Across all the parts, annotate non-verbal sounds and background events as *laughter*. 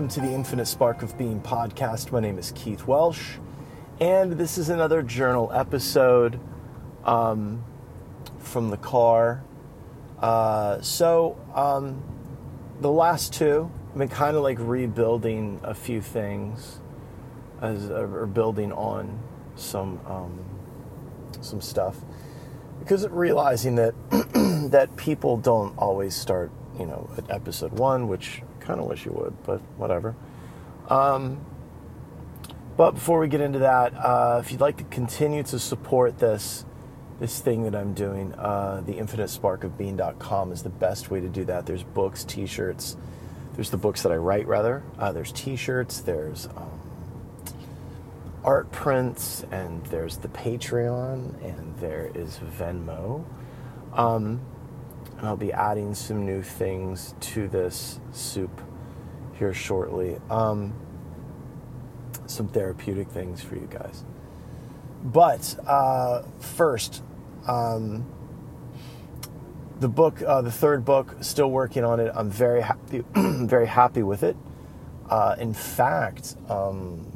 welcome to the Infinite Spark of Being podcast. My name is Keith Welsh, and this is another journal episode um, from the car. Uh, so, um, the last two, I've been kind of like rebuilding a few things, as or building on some um, some stuff, because realizing that *clears throat* that people don't always start, you know, at episode one, which I kind of wish you would, but whatever. Um, but before we get into that, uh, if you'd like to continue to support this this thing that I'm doing, uh, the infinitesparkofbeing.com is the best way to do that. There's books, T-shirts. There's the books that I write, rather. Uh, there's T-shirts. There's um, art prints, and there's the Patreon, and there is Venmo. Um, and I'll be adding some new things to this soup here shortly. Um, some therapeutic things for you guys. But uh, first, um, the book, uh, the third book, still working on it. I'm very happy, *clears throat* very happy with it. Uh, in fact, um,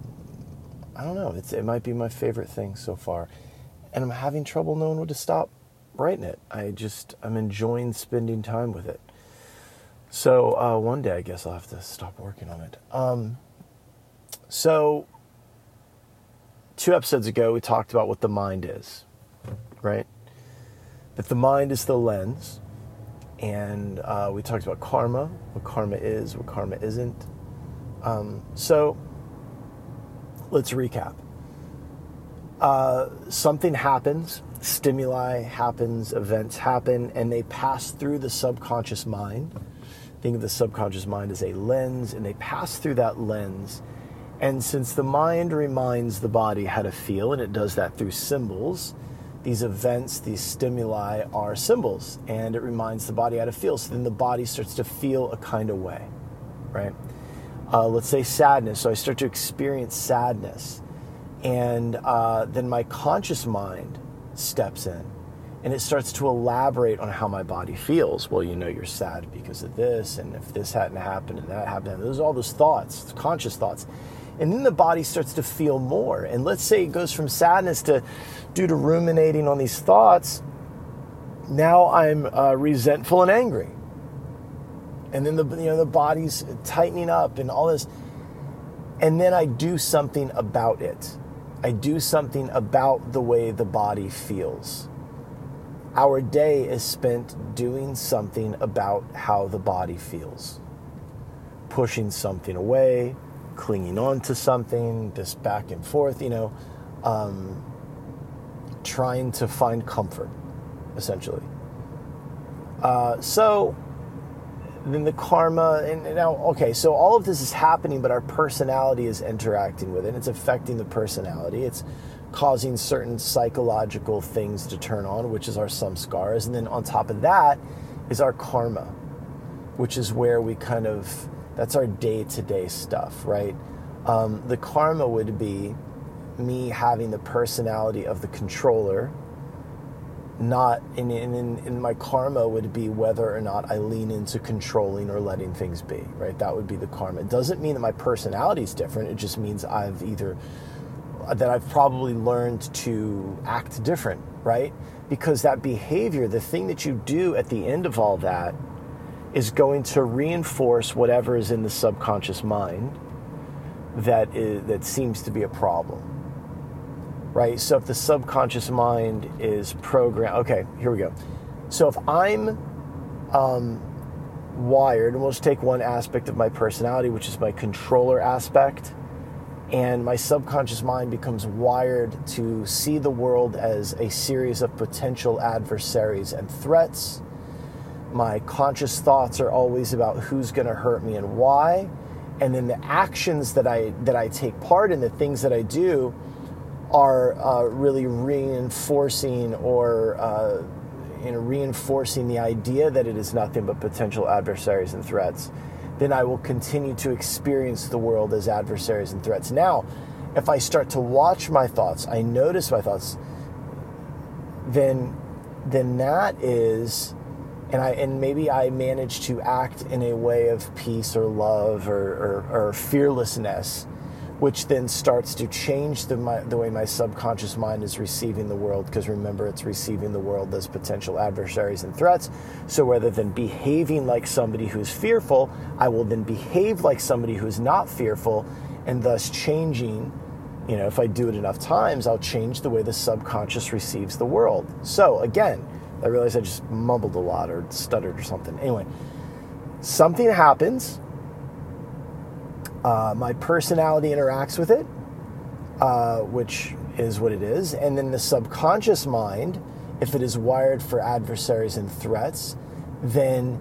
I don't know. it might be my favorite thing so far, and I'm having trouble knowing when to stop writing it. I just I'm enjoying spending time with it. So uh, one day I guess I'll have to stop working on it. Um, so two episodes ago we talked about what the mind is, right? That the mind is the lens, and uh, we talked about karma, what karma is, what karma isn't. Um, so let's recap. Uh, something happens stimuli happens, events happen, and they pass through the subconscious mind. Think of the subconscious mind as a lens, and they pass through that lens. And since the mind reminds the body how to feel, and it does that through symbols, these events, these stimuli are symbols, and it reminds the body how to feel. So then the body starts to feel a kind of way, right? Uh, let's say sadness. So I start to experience sadness. And uh, then my conscious mind steps in and it starts to elaborate on how my body feels. Well, you know, you're sad because of this, and if this hadn't happened and that happened, those are all those thoughts, conscious thoughts. And then the body starts to feel more. And let's say it goes from sadness to, due to ruminating on these thoughts, now I'm uh, resentful and angry. And then the you know the body's tightening up and all this, and then I do something about it I do something about the way the body feels. Our day is spent doing something about how the body feels. Pushing something away, clinging on to something, this back and forth, you know, um, trying to find comfort, essentially. Uh, so then the karma and now okay so all of this is happening but our personality is interacting with it it's affecting the personality. It's causing certain psychological things to turn on which is our samskaras and then on top of that is our karma which is where we kind of that's our day-to-day stuff right? Um, the karma would be me having the personality of the controller not in, in, in my karma would be whether or not I lean into controlling or letting things be, right? That would be the karma. It doesn't mean that my personality is different. It just means I've either, that I've probably learned to act different, right? Because that behavior, the thing that you do at the end of all that, is going to reinforce whatever is in the subconscious mind that is, that seems to be a problem right? So if the subconscious mind is programmed, okay, here we go. So if I'm um, wired, and we'll just take one aspect of my personality, which is my controller aspect, and my subconscious mind becomes wired to see the world as a series of potential adversaries and threats. My conscious thoughts are always about who's going to hurt me and why. And then the actions that I that I take part in, the things that I do, are uh, really reinforcing or uh, you know, reinforcing the idea that it is nothing but potential adversaries and threats, then I will continue to experience the world as adversaries and threats. Now, if I start to watch my thoughts, I notice my thoughts, then then that is and I and maybe I manage to act in a way of peace or love or, or, or fearlessness, which then starts to change the my, the way my subconscious mind is receiving the world. Because remember, it's receiving the world as potential adversaries and threats. So rather than behaving like somebody who's fearful, I will then behave like somebody who's not fearful, and thus changing. You know, if I do it enough times, I'll change the way the subconscious receives the world. So again I realize I just mumbled a lot or stuttered or something. Anyway, something happens. Uh, my personality interacts with it, uh, which is what it is. And then the subconscious mind, if it is wired for adversaries and threats, then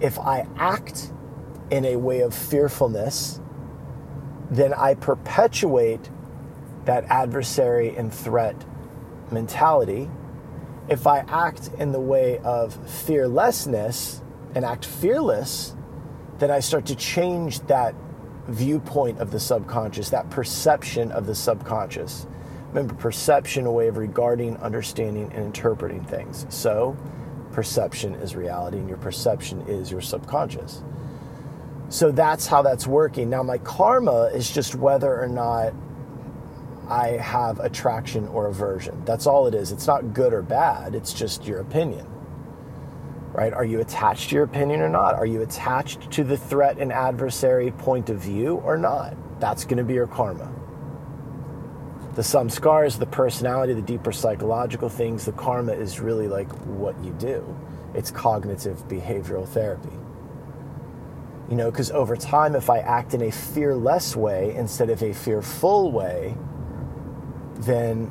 if I act in a way of fearfulness, then I perpetuate that adversary and threat mentality if I act in the way of fearlessness and act fearless, then I start to change that viewpoint of the subconscious, that perception of the subconscious. Remember, perception, a way of regarding, understanding, and interpreting things. So, perception is reality, and your perception is your subconscious. So, that's how that's working. Now, my karma is just whether or not I have attraction or aversion. That's all it is. It's not good or bad, it's just your opinion. Right? Are you attached to your opinion or not? Are you attached to the threat and adversary point of view or not? That's going to be your karma. The samskaras, the personality, the deeper psychological things, the karma is really like what you do. It's cognitive behavioral therapy. You know, because over time, if I act in a fearless way instead of a fearful way, then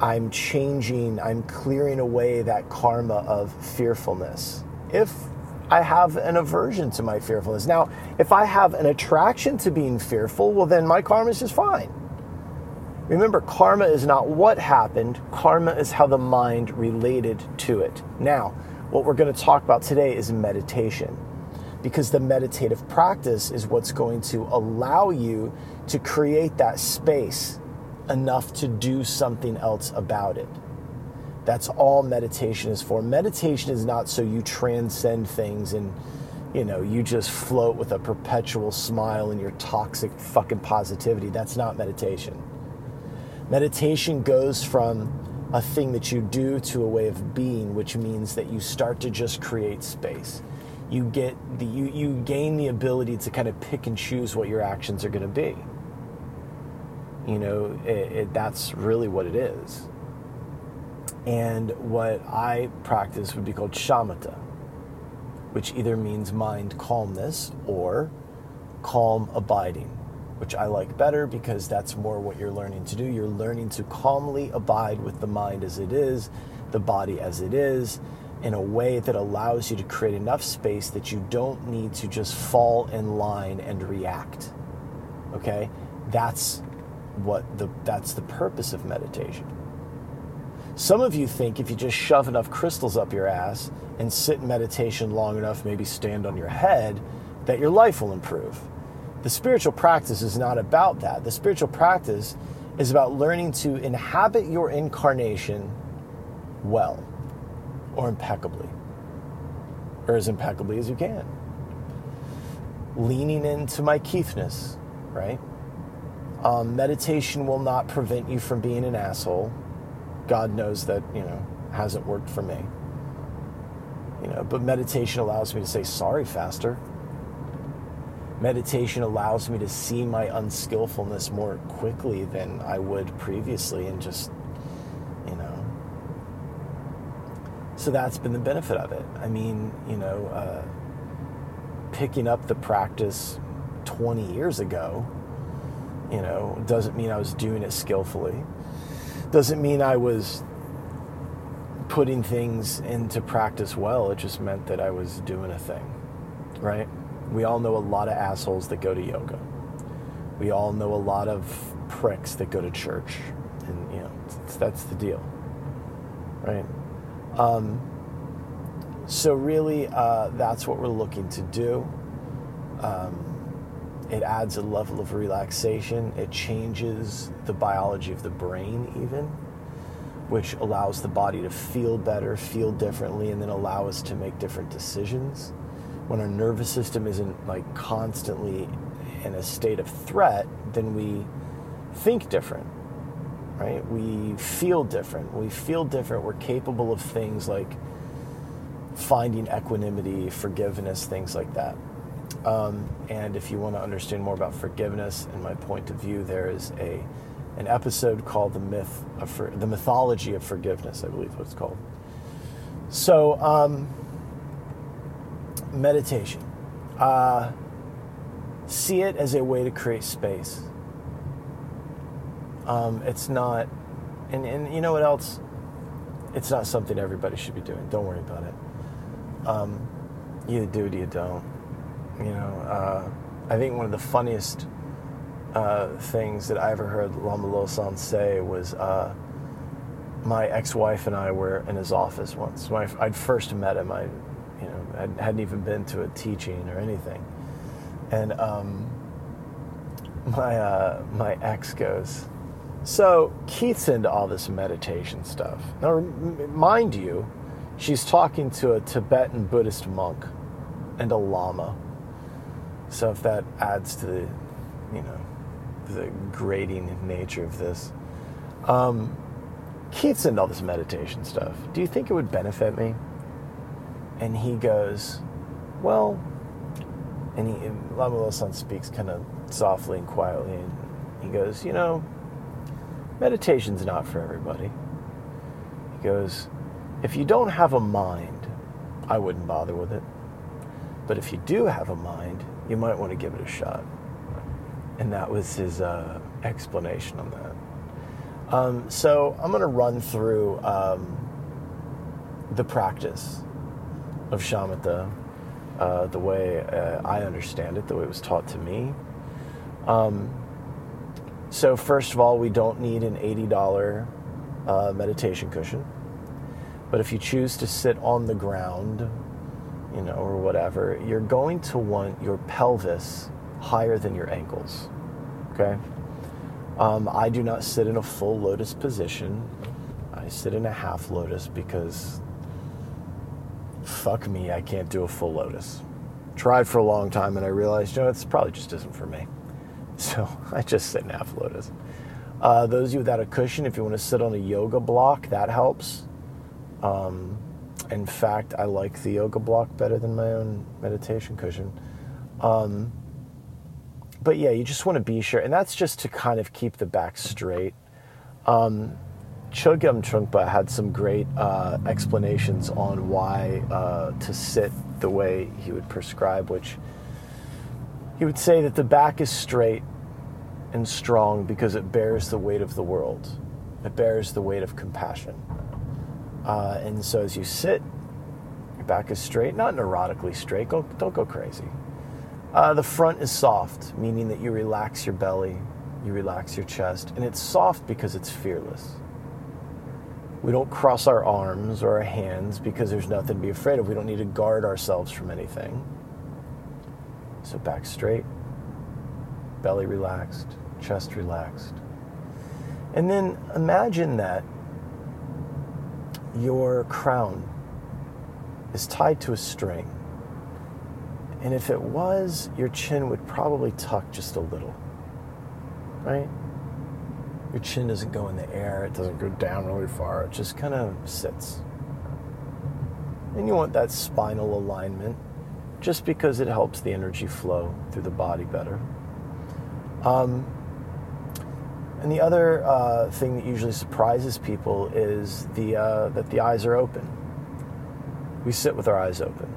I'm changing, I'm clearing away that karma of fearfulness. If I have an aversion to my fearfulness. Now, if I have an attraction to being fearful, well, then my karma is just fine. Remember, karma is not what happened, karma is how the mind related to it. Now, what we're going to talk about today is meditation. Because the meditative practice is what's going to allow you to create that space enough to do something else about it. That's all meditation is for. Meditation is not so you transcend things and you know, you just float with a perpetual smile and your toxic fucking positivity. That's not meditation. Meditation goes from a thing that you do to a way of being, which means that you start to just create space. You get the you, you gain the ability to kind of pick and choose what your actions are going to be. You know, it, it, that's really what it is. And what I practice would be called shamatha, which either means mind calmness or calm abiding, which I like better because that's more what you're learning to do. You're learning to calmly abide with the mind as it is, the body as it is, in a way that allows you to create enough space that you don't need to just fall in line and react. Okay? That's what the that's the purpose of meditation. Some of you think if you just shove enough crystals up your ass and sit in meditation long enough, maybe stand on your head, that your life will improve. The spiritual practice is not about that. The spiritual practice is about learning to inhabit your incarnation well or impeccably, or as impeccably as you can. Leaning into my Keithness, right? Um, meditation will not prevent you from being an asshole. God knows that, you know, hasn't worked for me. You know, but meditation allows me to say sorry faster. Meditation allows me to see my unskillfulness more quickly than I would previously and just, you know. So that's been the benefit of it. I mean, you know, uh, picking up the practice 20 years ago you know, doesn't mean I was doing it skillfully. Doesn't mean I was putting things into practice well. It just meant that I was doing a thing, right? We all know a lot of assholes that go to yoga. We all know a lot of pricks that go to church, and you know that's the deal, right? Um, so really, uh, that's what we're looking to do. Um, it adds a level of relaxation. It changes the biology of the brain, even. which allows the body to feel better, feel differently, and then allow us to make different decisions. When our nervous system isn't like constantly in a state of threat, then we think different, right? We feel different. We feel different. We're capable of things like finding equanimity, forgiveness, things like that. Um, and if you want to understand more about forgiveness and my point of view, there is a an episode called "The Myth of For- the Mythology of Forgiveness," I believe what it's called. So, um, meditation. Uh, see it as a way to create space. Um, it's not, and, and you know what else? It's not something everybody should be doing. Don't worry about it. Um, you do it, or you don't. You know, uh, I think one of the funniest uh, things that I ever heard Lama Lo-san say was uh, my ex-wife and I were in his office once. When I, would first met him, I, you know, I hadn't even been to a teaching or anything, and um, my uh, my ex goes, "So Keith's into all this meditation stuff." Now, mind you, she's talking to a Tibetan Buddhist monk and a lama. So if that adds to the, you know, the grating nature of this, um, Keith's into all this meditation stuff. Do you think it would benefit me? And he goes, well, and he, Lama Lo-san speaks kind of softly and quietly, and he goes, you know, meditation's not for everybody. He goes, if you don't have a mind, I wouldn't bother with it. But if you do have a mind, you might want to give it a shot. And that was his uh, explanation on that. Um, so I'm going to run through um, the practice of shamatha, uh, the way uh, I understand it, the way it was taught to me. Um, so first of all, we don't need an $80 uh, meditation cushion. But if you choose to sit on the ground, you know, or whatever, you're going to want your pelvis higher than your ankles. Okay? Um, I do not sit in a full lotus position. I sit in a half lotus because fuck me, I can't do a full lotus. Tried for a long time and I realized, you know, it's probably just isn't for me. *laughs* So I just sit in half lotus. Uh, those of you without a cushion, if you want to sit on a yoga block, that helps. Um, in fact, I like the yoga block better than my own meditation cushion. Um, but yeah, you just want to be sure, and that's just to kind of keep the back straight. Um, Chogyam Trungpa had some great uh, explanations on why uh, to sit the way he would prescribe, which he would say that the back is straight and strong because it bears the weight of the world. It bears the weight of compassion. Uh, and so as you sit, your back is straight, not neurotically straight. Go, don't go crazy. Uh, the front is soft, meaning that you relax your belly, you relax your chest, and it's soft because it's fearless. We don't cross our arms or our hands because there's nothing to be afraid of. We don't need to guard ourselves from anything. So back straight, belly relaxed, chest relaxed. And then imagine that your crown is tied to a string. And if it was, your chin would probably tuck just a little, right? Your chin doesn't go in the air, it doesn't go down really far, it just kind of sits. And you want that spinal alignment just because it helps the energy flow through the body better. Um, and the other uh, thing that usually surprises people is the uh, that the eyes are open. We sit with our eyes open,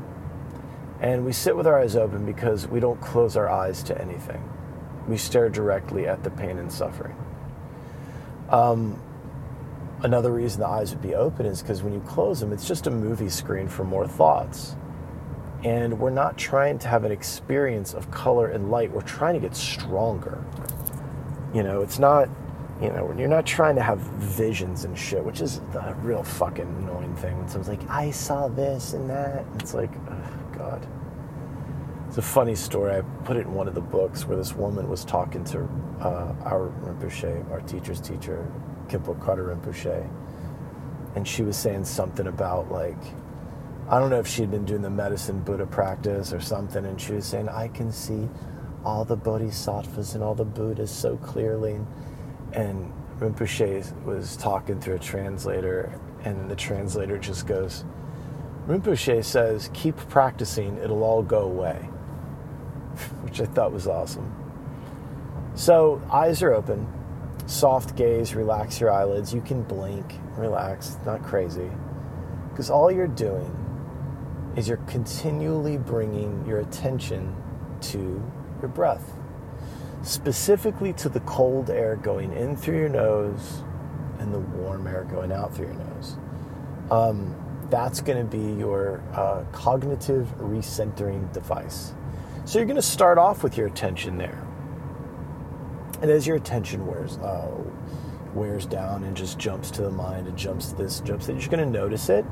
and we sit with our eyes open because we don't close our eyes to anything. We stare directly at the pain and suffering. Um, another reason the eyes would be open is because when you close them, it's just a movie screen for more thoughts. And we're not trying to have an experience of color and light. We're trying to get stronger. You know, it's not, you know, you're not trying to have visions and shit, which is the real fucking annoying thing when someone's like, I saw this and that. It's like, oh, God. It's a funny story. I put it in one of the books where this woman was talking to uh, our Rinpoche, our teacher's teacher, Khenpo Karthar Rinpoche. and she was saying something about like I don't know if she'd been doing the medicine Buddha practice or something, and she was saying, I can see all the bodhisattvas and all the Buddhas so clearly. And Rinpoche was talking through a translator, and the translator just goes, Rinpoche says, keep practicing, it'll all go away, *laughs* which I thought was awesome. So, eyes are open, soft gaze, relax your eyelids. You can blink, relax, not crazy. Because all you're doing is you're continually bringing your attention to your breath, specifically to the cold air going in through your nose and the warm air going out through your nose. Um, that's going to be your uh, cognitive recentering device. So you're going to start off with your attention there. And as your attention wears, uh, wears down and just jumps to the mind, it jumps to this, jumps to that, you're going to notice it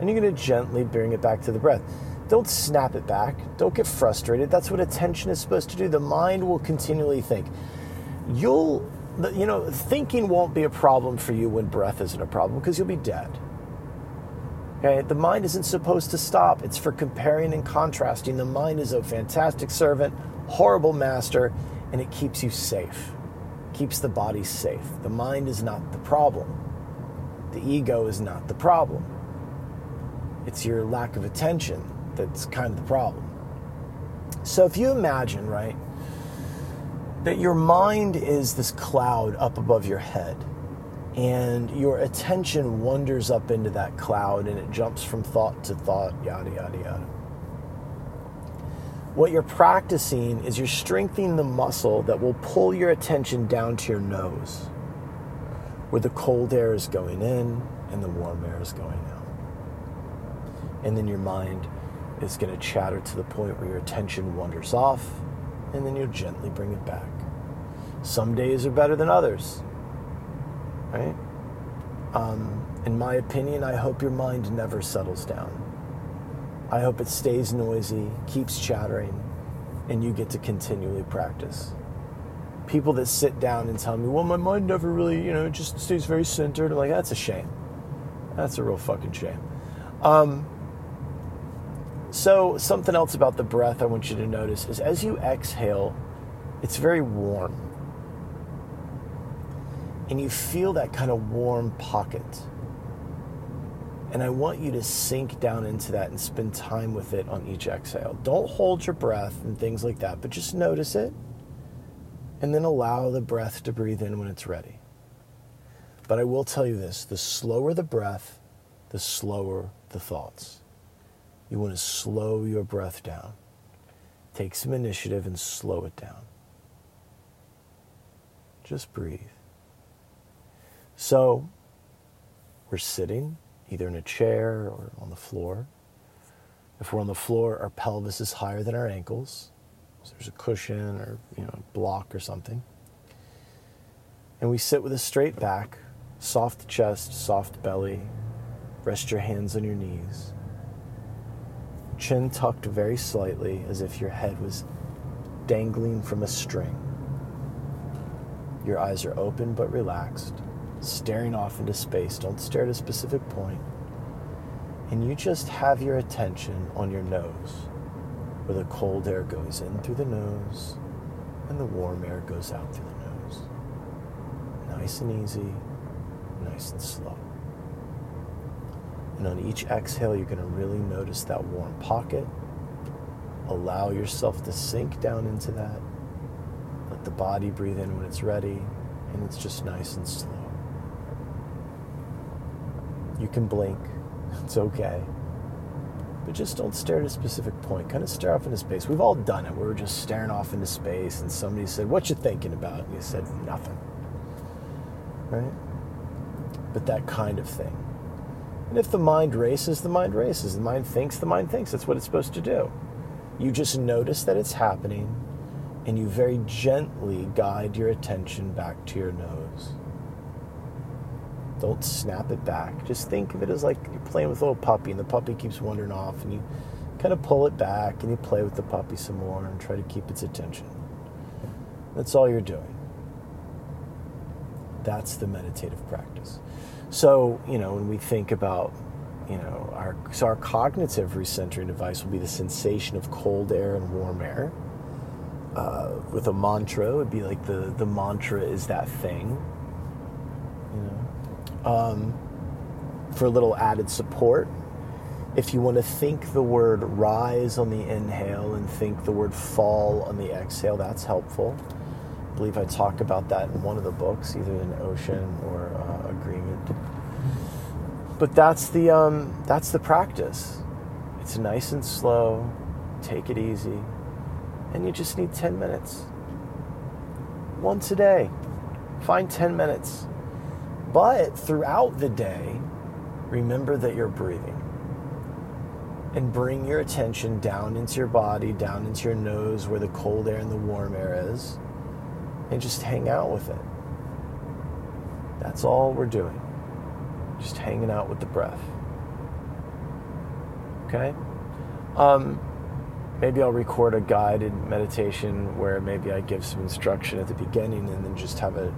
and you're going to gently bring it back to the breath. Don't snap it back. Don't get frustrated. That's what attention is supposed to do. The mind will continually think. You'll, you know, thinking won't be a problem for you when breath isn't a problem because you'll be dead. Okay? The mind isn't supposed to stop. It's for comparing and contrasting. The mind is a fantastic servant, horrible master, and it keeps you safe. Keeps the body safe. The mind is not the problem. The ego is not the problem. It's your lack of attention that's kind of the problem. So if you imagine, right, that your mind is this cloud up above your head, and your attention wanders up into that cloud and it jumps from thought to thought, yada, yada, yada. What you're practicing is you're strengthening the muscle that will pull your attention down to your nose, where the cold air is going in and the warm air is going out and then your mind is going to chatter to the point where your attention wanders off, and then you'll gently bring it back. Some days are better than others, right? Um, in my opinion, I hope your mind never settles down. I hope it stays noisy, keeps chattering, and you get to continually practice. People that sit down and tell me, well, my mind never really, you know, it just stays very centered. I'm like, that's a shame. That's a real fucking shame. Um, so, something else about the breath I want you to notice is as you exhale, it's very warm. And you feel that kind of warm pocket. And I want you to sink down into that and spend time with it on each exhale. Don't hold your breath and things like that, but just notice it. And then allow the breath to breathe in when it's ready. But I will tell you this the slower the breath, the slower the thoughts. You want to slow your breath down. Take some initiative and slow it down. Just breathe. So, we're sitting either in a chair or on the floor. If we're on the floor, our pelvis is higher than our ankles. So there's a cushion or you know, a block or something. And we sit with a straight back, soft chest, soft belly. Rest your hands on your knees chin tucked very slightly as if your head was dangling from a string. Your eyes are open but relaxed, staring off into space. Don't stare at a specific point. And you just have your attention on your nose, where the cold air goes in through the nose and the warm air goes out through the nose. Nice and easy, nice and slow. And on each exhale, you're going to really notice that warm pocket. Allow yourself to sink down into that. Let the body breathe in when it's ready, and it's just nice and slow. You can blink, *laughs* it's okay. But just don't stare at a specific point. Kind of stare off into space. We've all done it. We were just staring off into space, and somebody said, What you thinking about? And you said, Nothing. Right? But that kind of thing and if the mind races, the mind races. The mind thinks, the mind thinks. That's what it's supposed to do. You just notice that it's happening and you very gently guide your attention back to your nose. Don't snap it back. Just think of it as like you're playing with a little puppy and the puppy keeps wandering off and you kind of pull it back and you play with the puppy some more and try to keep its attention. That's all you're doing. That's the meditative practice. So, you know, when we think about, you know, our, so our cognitive recentering device will be the sensation of cold air and warm air. Uh, with a mantra, it would be like the, the mantra is that thing. You know, um, for a little added support, if you want to think the word rise on the inhale and think the word fall on the exhale, that's helpful. I believe I talk about that in one of the books, either in Ocean or Agreement. But that's the um, that's the practice. It's nice and slow. Take it easy, and you just need ten minutes. Once a day, find ten minutes. But throughout the day, remember that you're breathing and bring your attention down into your body, down into your nose where the cold air and the warm air is, and just hang out with it. That's all we're doing. Just hanging out with the breath. Okay? Um, maybe I'll record a guided meditation where maybe I give some instruction at the beginning and then just have a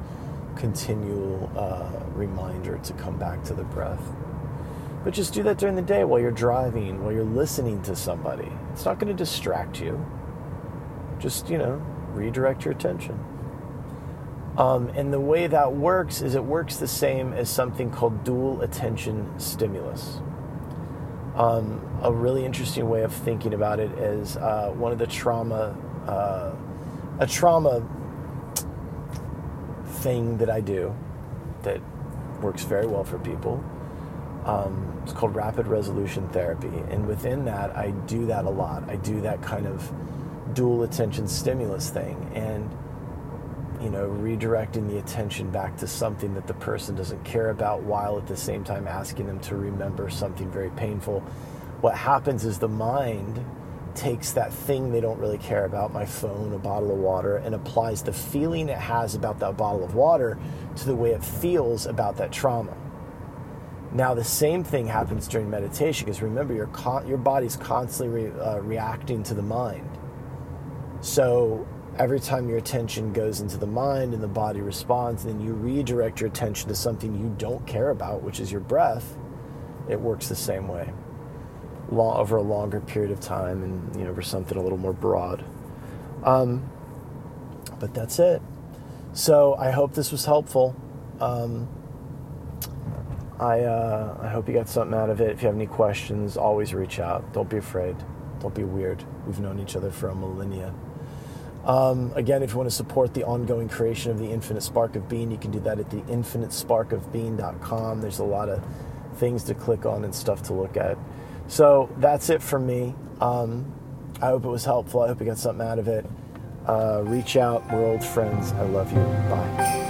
continual uh, reminder to come back to the breath. But just do that during the day while you're driving, while you're listening to somebody. It's not going to distract you. Just, you know, redirect your attention. Um, and the way that works is it works the same as something called dual attention stimulus. Um, a really interesting way of thinking about it is uh, one of the trauma, uh, a trauma thing that I do that works very well for people um, it's called rapid resolution therapy. And within that, I do that a lot. I do that kind of dual attention stimulus thing. And, you know, redirecting the attention back to something that the person doesn't care about while at the same time asking them to remember something very painful. What happens is the mind takes that thing they don't really care about, my phone, a bottle of water, and applies the feeling it has about that bottle of water to the way it feels about that trauma. Now, the same thing happens during meditation because remember, your, your body's constantly re- uh, reacting to the mind. So, every time your attention goes into the mind and the body responds, then you redirect your attention to something you don't care about, which is your breath, it works the same way Long, over a longer period of time and you know, over something a little more broad. Um, but that's it. So, I hope this was helpful. Um, I, uh, I hope you got something out of it. If you have any questions, always reach out. Don't be afraid. Don't be weird. We've known each other for a millennia. Um, again, if you want to support the ongoing creation of the Infinite Spark of Being, you can do that at the infinitesparkofbeing.com. There's a lot of things to click on and stuff to look at. So that's it from me. Um, I hope it was helpful. I hope you got something out of it. Uh, reach out. We're old friends. I love you. Bye.